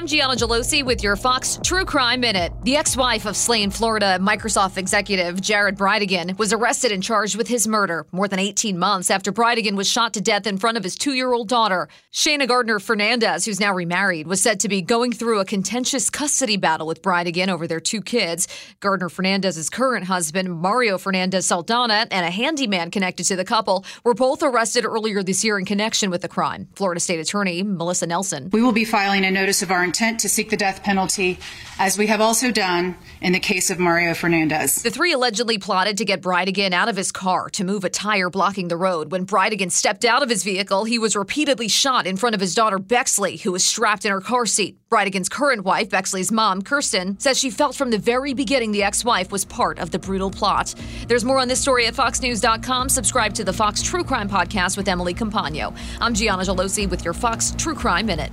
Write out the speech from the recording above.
I'm Gianna Gelosi with your Fox True Crime Minute. The ex wife of slain Florida Microsoft executive Jared Bridegan was arrested and charged with his murder more than 18 months after Bridegan was shot to death in front of his two year old daughter. Shayna Gardner Fernandez, who's now remarried, was said to be going through a contentious custody battle with Bridegan over their two kids. Gardner Fernandez's current husband, Mario Fernandez Saldana, and a handyman connected to the couple were both arrested earlier this year in connection with the crime. Florida State Attorney Melissa Nelson. We will be filing a notice of our intent to seek the death penalty, as we have also done in the case of Mario Fernandez. The three allegedly plotted to get Bridegan out of his car to move a tire blocking the road. When Bridegan stepped out of his vehicle, he was repeatedly shot in front of his daughter Bexley, who was strapped in her car seat. Bridegan's current wife, Bexley's mom, Kirsten, says she felt from the very beginning the ex wife was part of the brutal plot. There's more on this story at FoxNews.com. Subscribe to the Fox True Crime Podcast with Emily Compagno. I'm Gianna Gelosi with your Fox True Crime Minute.